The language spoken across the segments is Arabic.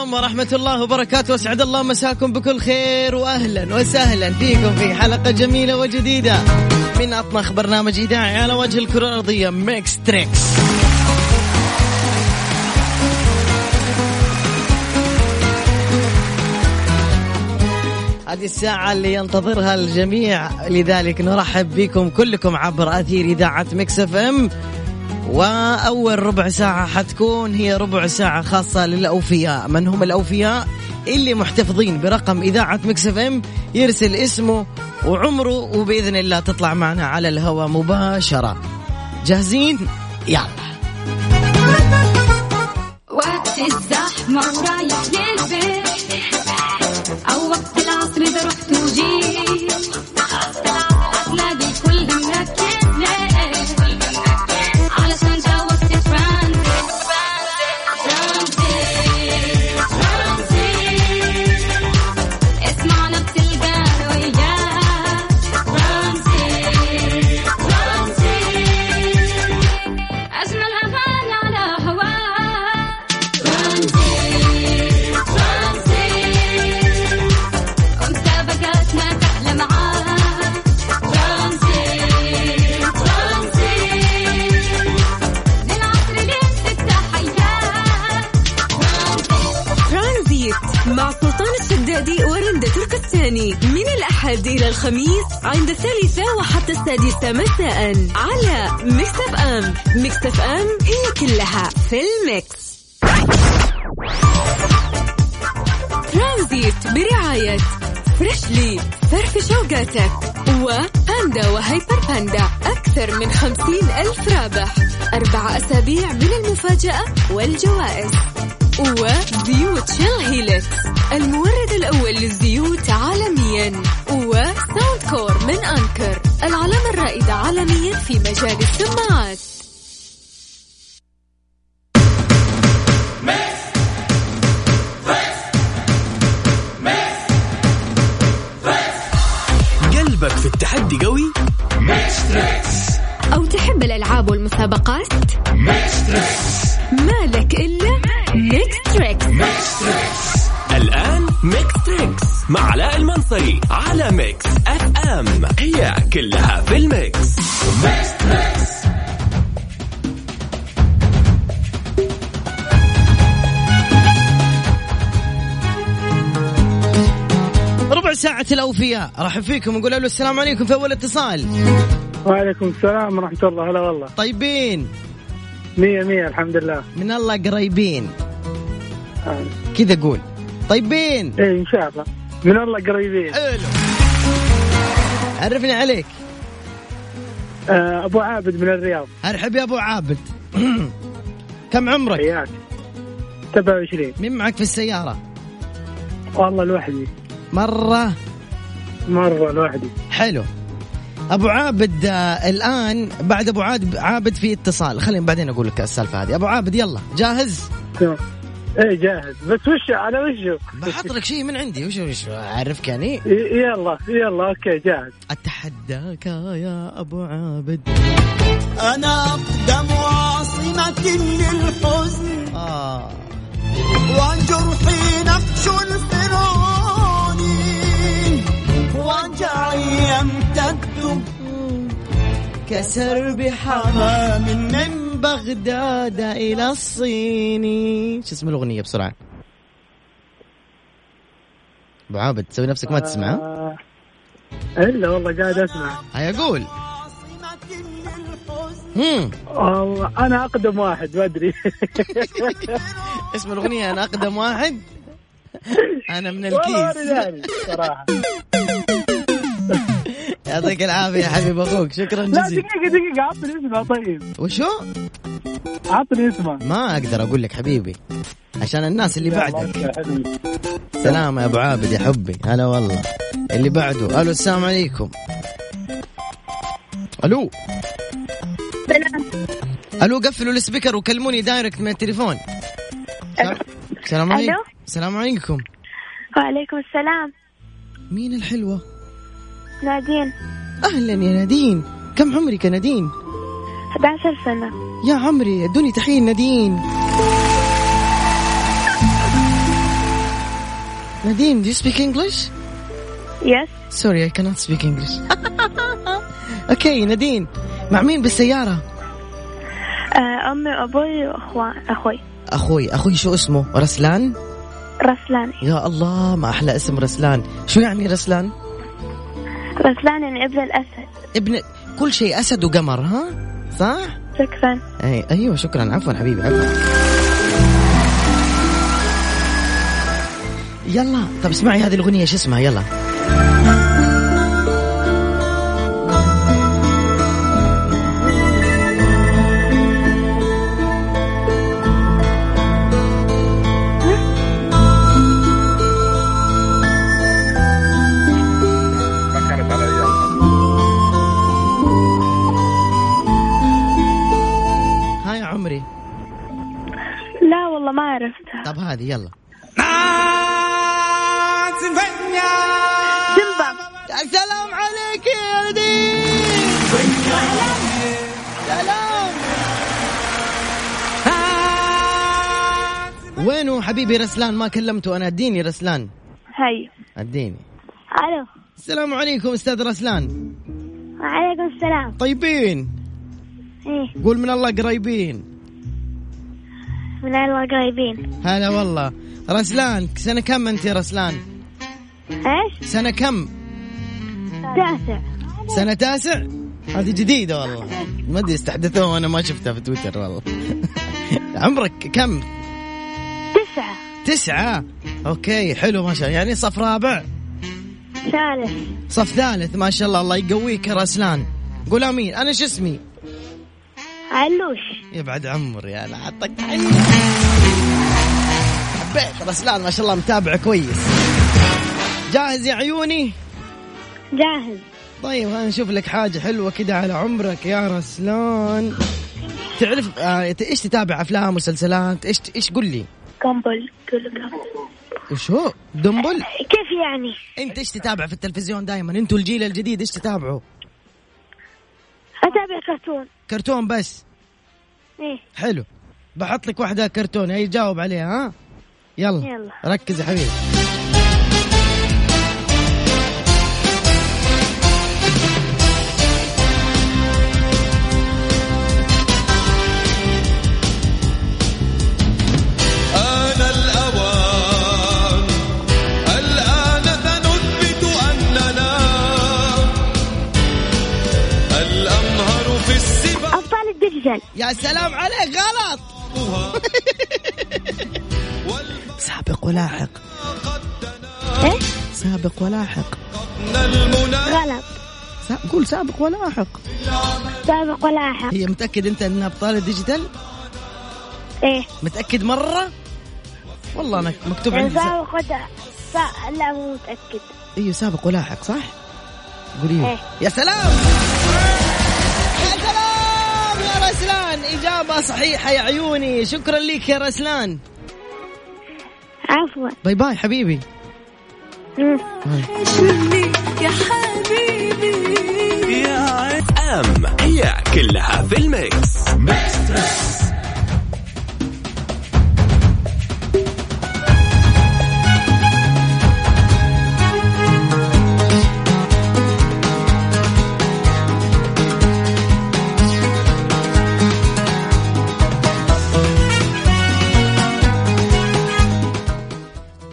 عليكم ورحمة الله وبركاته. واسعد الله مساكم بكل خير واهلا وسهلا فيكم في حلقة جميلة وجديدة من اطنخ برنامج إذاعي على وجه الكرة الأرضية Mix Trix هذه الساعة اللي ينتظرها الجميع لذلك نرحب بكم كلكم عبر أثير إذاعة Mix FM وأول ربع ساعة حتكون هي ربع ساعة خاصة للأوفياء. من هم الأوفياء؟ اللي محتفظين برقم إذاعة مكس إف إم يرسل اسمه وعمره وبإذن الله تطلع معنا على الهواء مباشرة. جاهزين؟ يلا. وقت الزحمة ورايح للبيت. الأحد إلى الخميس عند الثالثة وحتى السادسة مساء على Mix FM Mix FM هي كلها في ال mix. ترانزيت برعاية فريشلي فرفش وقاتك وباندا وهايبر باندا. أكثر من خمسين ألف رابح. أربع أسابيع من المفاجأة والجوائز. وزيوت شيل هيلكس المورد الأول للزيوت عالميا وساوند كور من أنكر العلامة الرائدة عالميا في مجال السماعات. قلبك في التحدي قوي؟ أو تحب الألعاب والمسابقات؟ مالك إلا مع علاء المنصري على Mix FM. هي كلها في ال mix. ربع ساعة الأوفياء. رحب فيكم ونقول له السلام عليكم في أول اتصال. وعليكم السلام ورحمة الله. هلا والله. طيبين؟ مية مية الحمد لله. من الله قريبين. آه. كذا قول طيبين؟ إيه إن شاء الله. من الله قريبين. حلو. عرفني عليك. آه أبو عابد من الرياض. أرحب يا أبو عابد. كم عمرك؟ حياك. 27 مين معك في السيارة؟ والله لوحدي. مرة؟ مرة لوحدي. حلو. أبو عابد آه الآن بعد أبو عابد عابد في اتصال. خلينا بعدين أقول لك السالفة هذه. أبو عابد يلا. جاهز؟ تمام. إيه جاهز. بس وش على وشه بحط لك شيء من عندي. وش وش أعرفك يعني؟ يلا يلا أوكي جاهز. أتحداك يا أبو عابد. أنا أقدم عاصمة للحزن. آه. وعن جرحي نقش الفرعوني وجعي يمتد كسر بحمام من بغداد إلى الصين. شو اسم الأغنية بسرعة؟ أبو عابد تسوي نفسك ما تسمع؟ آه إلا والله قاعد أسمع. هيا قول أنا أقدم واحد ما أدري. اسم الأغنية أنا أقدم واحد. أنا من الكيس. داري صراحة. يعطيك العافية يا حبيب أخوك. شكرا لا جزيلا. دقيقة دقيقة. عطني اسمها طيب. وشو؟ عطني اسمها ما أقدر أقول لك حبيبي. عشان الناس اللي بعدك. سلام يا أبو عابد يا حبي. هلا والله. اللي بعده. ألو السلام عليكم. ألو. ألو قفلوا ال speaker وكلموني direct من التليفون. سلام- السلام عليكم ألو؟ السلام عليكم. وعليكم السلام. مين الحلوة؟ نادين. أهلا يا نادين. كم عمرك يا نادين؟ 11 سنة. يا عمري أدوني تحية نادين. نادين do you speak English? Yes. sorry I cannot speak English. أوكي نادين مع مين بالسيارة؟ آه، أمي وأبوي وأخوان أخوي. أخوي أخوي شو اسمه؟ رسلان؟ رسلان. يا الله ما أحلى اسم رسلان. شو يعني رسلان؟ رسلان يعني ابن الأسد. ابن كل شيء أسد وقمر ها؟ صح؟ شكرا. أي أيوه شكرا. عفوا حبيبي عفوا. يلا طب اسمعي هذه الأغنية شو اسمها؟ يلا. لا والله ما عرفتها. طب هذه يلا. زنبا السلام عليك يا نديم سلام وينه حبيبي رسلان؟ ما كلمته أنا. أديني رسلان. هاي. أديني. ألو. السلام عليكم أستاذ رسلان. وعليكم السلام. طيبين. إيه. قول من الله قريبين. من الله قريبين هلا والله. رسلان سنة كم أنت يا رسلان؟ إيش؟ سنة كم؟ تاسع. سنة تاسع؟ هذه جديدة والله. ما أدري استحدثوها وأنا ما شفتها في تويتر والله. عمرك كم؟ تسعة. تسعة؟ أوكي حلو ما شاء الله. يعني صف رابع؟ ثالث. صف ثالث ما شاء الله. الله يقويك يا رسلان. قول آمين. أنا شو اسمي؟ علوش. يبعد عمر يا لا تحية حبيت رسلان ما شاء الله متابع كويس. جاهز يا عيوني؟ جاهز. طيب خلينا نشوف لك حاجة حلوة كده على عمرك يا رسلان. تعرف آه إيش تتابع أفلام مسلسلات؟ إيش إيش قول لي؟ قنبل. وش هو؟ دمبل؟ كيف يعني؟ أنت إيش تتابع في التلفزيون دائما أنتوا الجيل الجديد إيش تتابعوا؟ أتابع كرتون. كرتون بس؟ إيه. حلو. بحط لك واحدة كرتون. هي جاوب عليها ها؟ يلا, يلا. ركز يا حبيبي. يا سلام عليك غلط. سابق ولاحق. إيش سابق ولاحق. غلط. سا... قول سابق ولاحق. سابق ولاحق. هي متأكد أنت ان ابطال ال digital إيه. متأكد مرة؟ والله أنا مكتوب يعني عندي سا... سابق ودا سا... لا مو متأكد. إيوه سابق ولاحق صح؟ قولي إيه. يا سلام! رسلان إجابة صحيحة يا عيوني. شكرا لك يا رسلان. عفوا. bye bye حبيبي. يا حبيبي. أم هي كلها في ال mix.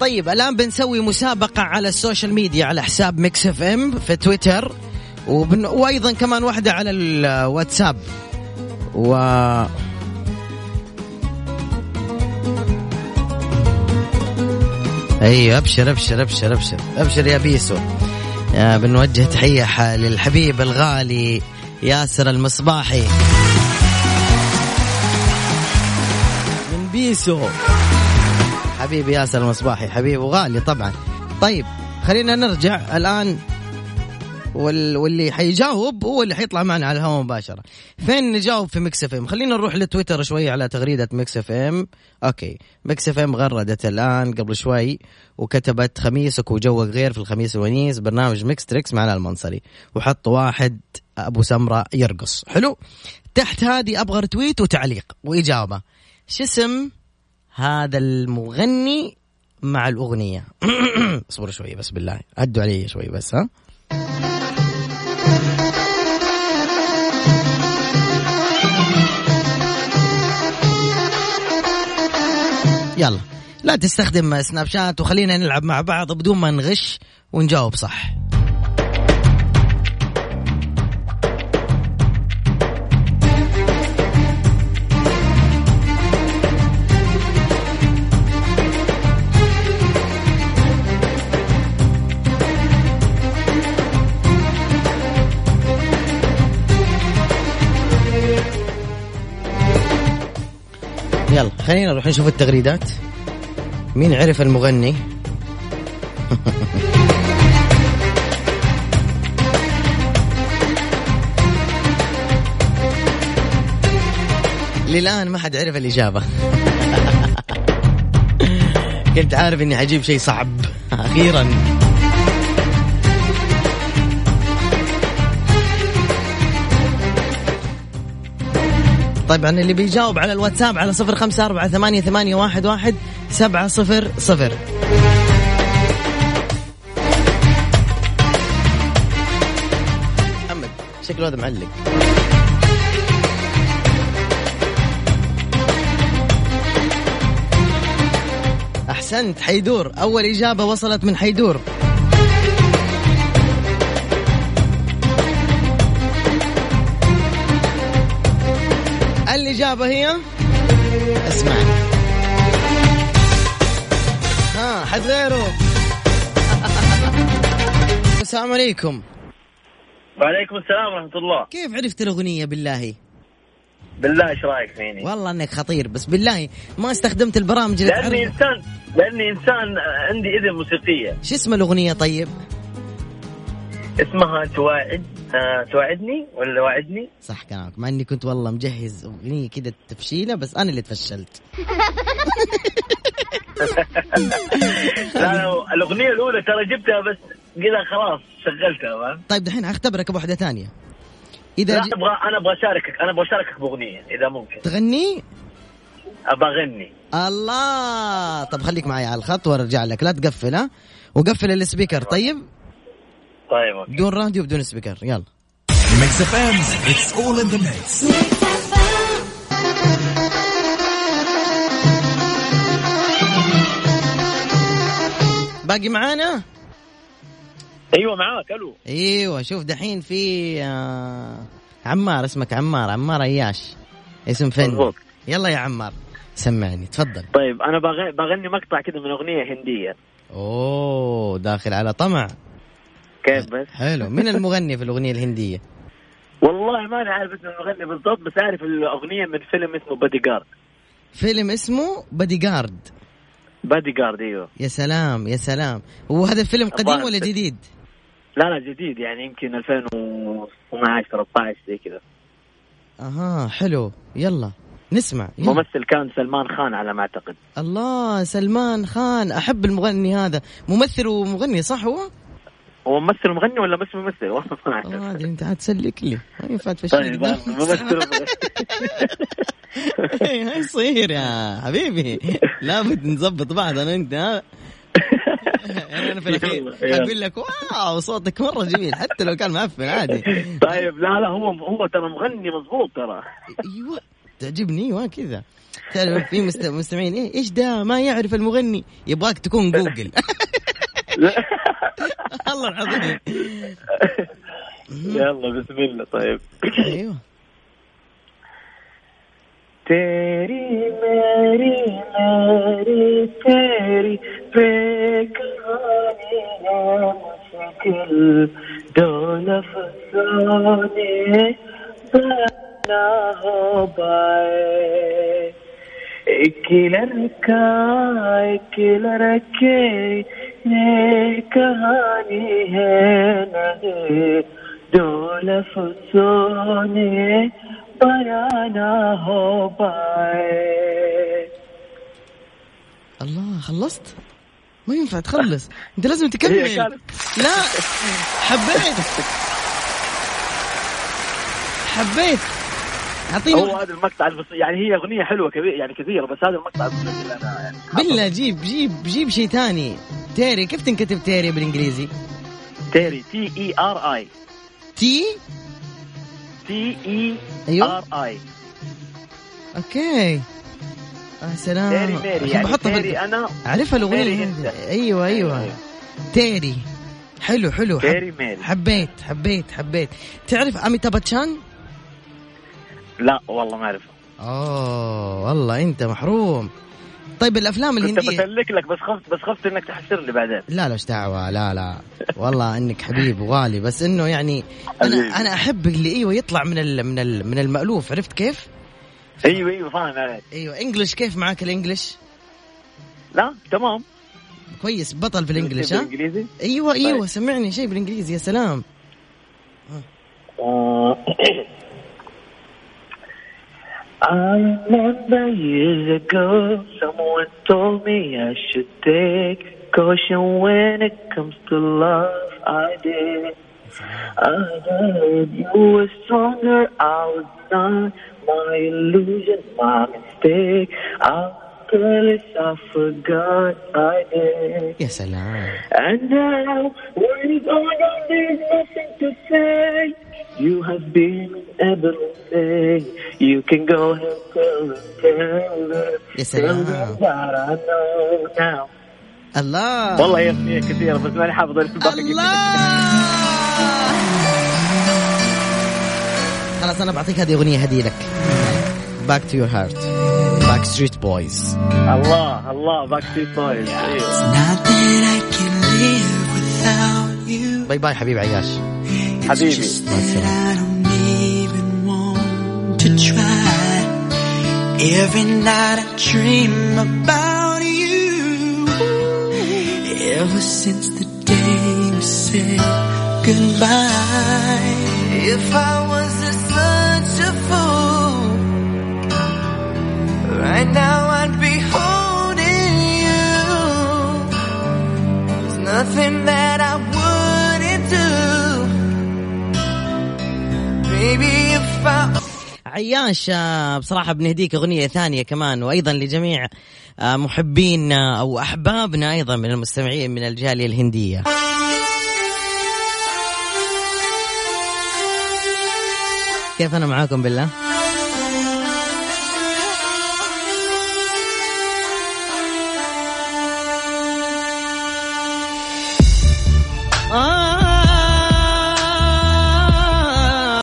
طيب الآن بنسوي مسابقة على ال social media على حساب Mix FM في تويتر وبن... وأيضا كمان واحدة على الواتساب. و أيوه أبشر أبشر أبشر أبشر أبشر يا بيسو. يا بنوجه تحية للحبيب الغالي ياسر المصباحي. من بيسو. حبيبي ياسر المصباحي حبيبي وغالي طبعا. طيب خلينا نرجع الآن وال... واللي حيجاوب هو اللي حيطلع معنا على الهواء مباشرة. فين نجاوب في Mix FM؟ خلينا نروح لتويتر شوي على تغريدة Mix FM. okay. Mix FM غردت الآن قبل شوي وكتبت خميسك وجوك غير في الخميس الونيس برنامج Mix Trix معنا المنصري وحط واحد أبو سمرة يرقص. حلو. تحت هذه أبغى رتويت وتعليق وإجابة. شو اسم هذا المغني مع الأغنية. اصبروا شوي بس بالله. هدوا علي شوي بس ها. يلا. لا تستخدم سناب شات وخلينا نلعب مع بعض بدون ما نغش ونجاوب صح. خلينا نروح نشوف التغريدات. مين عرف المغني؟ للآن ما حد عرف الإجابة. كنت عارف إني حجيب شيء صعب أخيرا. طبعا اللي بيجاوب على الواتساب على صفر خمسة أربعة ثمانية, ثمانية واحد, واحد سبعة صفر صفر. محمد شكله هذا معلق. أحسنت حيدور. أول إجابة وصلت من حيدور. الإجابة هي اسمع. ها حد غيره؟ السلام عليكم. وعليكم السلام ورحمة الله. كيف عرفت الأغنية بالله؟ بالله إيش رأيك فيني؟ والله إنك خطير بس بالله ما استخدمت البرامج لأني انسان لأني إنسان عندي إذن موسيقية. شو اسم الأغنية طيب؟ اسمها توعد آه توعدني ولا وعدني؟ صح كلامك مع إني كنت والله مجهز أغنية كده تفشيلة بس أنا اللي تفشلت. لا لا الأغنية الأولى ترى جبتها بس كذا خلاص شغلتها فاهم؟ طيب دحين هختبرك بواحدة ثانية. إذا لا ج... أبغى أنا أبغى أشاركك أنا أبغى أشاركك بأغنية إذا ممكن. تغني؟ أبغى أغني. الله! طب خليك معي على الخط وأرجع لك لا تقفل ها؟ وقفل ال speaker طيب؟ طيب okay. بدون راديو بدون speaker. يلا. Mix FM, it's all in the mix. باقي معانا؟ أيوه معاك. ألو. أيوه شوف دحين في آه عمار اسمك عمار عمار اياش اسم فني. مظبوط. يلا يا عمار سمعني تفضل. طيب أنا بغ... بغني مقطع كذا من أغنية هندية. أوه داخل على طمع. كيف بس؟ حلو. من المغني في الأغنية الهندية؟ والله ما أنا عارف اسم المغني بالضبط بس أعرف الأغنية من فيلم اسمه بادي جارد فيلم اسمه بادي جارد بادي جارد أيوه. يا سلام يا سلام. هو هذا الفيلم قديم ولا. جديد؟ لا لا جديد يعني يمكن 2012 13 زي كذا. أها حلو. يلا نسمع. يلا. ممثل كان سلمان خان على ما أعتقد. الله سلمان خان. أحب المغني هذا. ممثل ومغني صح هو؟ هو ممثل مغني ولا بس ممثل؟ والله أعرف. هذه أنت حتسلك لي. ما ينفع تفشل طيب آه، ممثل هاي يصير يا حبيبي. لابد نظبط بعض أنا أنت ها؟ يعني أنا في الاخير. أقول لك واو صوتك مرة جميل حتى لو كان معفن عادي. طيب لا لا هو هو ترى مغني مضبوط ترى. أيوه تعجبني إيوه كذا. تعرف في مست- مستمعين إيه إيش ده؟ ما يعرف المغني. يبغاك تكون جوجل. الله العظيم يلا بسم الله طيب ايوه तेरी मेरी मेरी तेरी बेकहानी है मुश्किल दो लफ्जों बना हो पाए एक लड़का एक लड़के ये कहानी है नहीं दो लफ्जों ने बयाना हो पाए الله خلصت ما ينفع تخلص انت لازم تكمل هي كانت- لا حبيت حبيت اعطيني هو هذا المقطع يعني هي أغنية حلوة كبير يعني كثيرة بس هذا المقطع اللي أنا يعني بالله جيب جيب جيب شيء ثاني. तेरी كيف تنكتب तेरी بالإنجليزي؟ तेरी T E R I T T E R I okay. آه سلام. तेरी मेरी يعني أحطها في- तेरी أنا اعرفها الأغنية. أيوه أيوه. तेरी. حلو حلو. तेरी मेरी. حبيت حبيت حبيت. تعرف اميتاب باتشان لا والله ما اعرف أوه والله أنت محروم. طيب الأفلام كنت الهنديه بسلك لك بس خفت بس خفت إنك تحسر لي بعدين. لا لا إيش دعوة؟ لا لا. والله إنك حبيب وغالي بس إنه يعني أنا. أنا أحب اللي إيوه يطلع من ال من ال من المألوف. عرفت كيف؟ أيوه أيوه فاهم عليك. أيوه. إنجلش كيف معاك الإنجلش؟ لا تمام. كويس بطل في الإنجلش ها؟ بالإنجليزي؟ أيوه أيوه طيب. سمعني شيء بالإنجليزي يا سلام. I remember years ago, someone told me I should take caution when it comes to love. I did. I did. You were stronger, I was not. My illusion, my mistake. I careless, I forgot I did. Yes, I know. And now, when it's all gone, there's nothing to say. You have been everything. You can go ahead tell them, tell them, يا tell them سلام that I know now. الله. والله يا اغنيه كثيره بس ماني حافظ الباقي. الله. خلاص أنا بعطيك هذه أغنية هدية لك. Back to Your Heart Backstreet Boys الله الله Backstreet Boys Not that I can live without you. باي باي حبيب عياش. حبيبي مع السلامه I don't even want to try. Every night I dream about you. Ever since the day we said goodbye. If I was such a fool, right now I'd be holding you. There's nothing that عياش آه، بصراحة بنهديك أغنية ثانية كمان وأيضا لجميع آه، محبينا أو أحبابنا أيضا من المستمعين من الجالية الهندية. كيف أنا معاكم بالله؟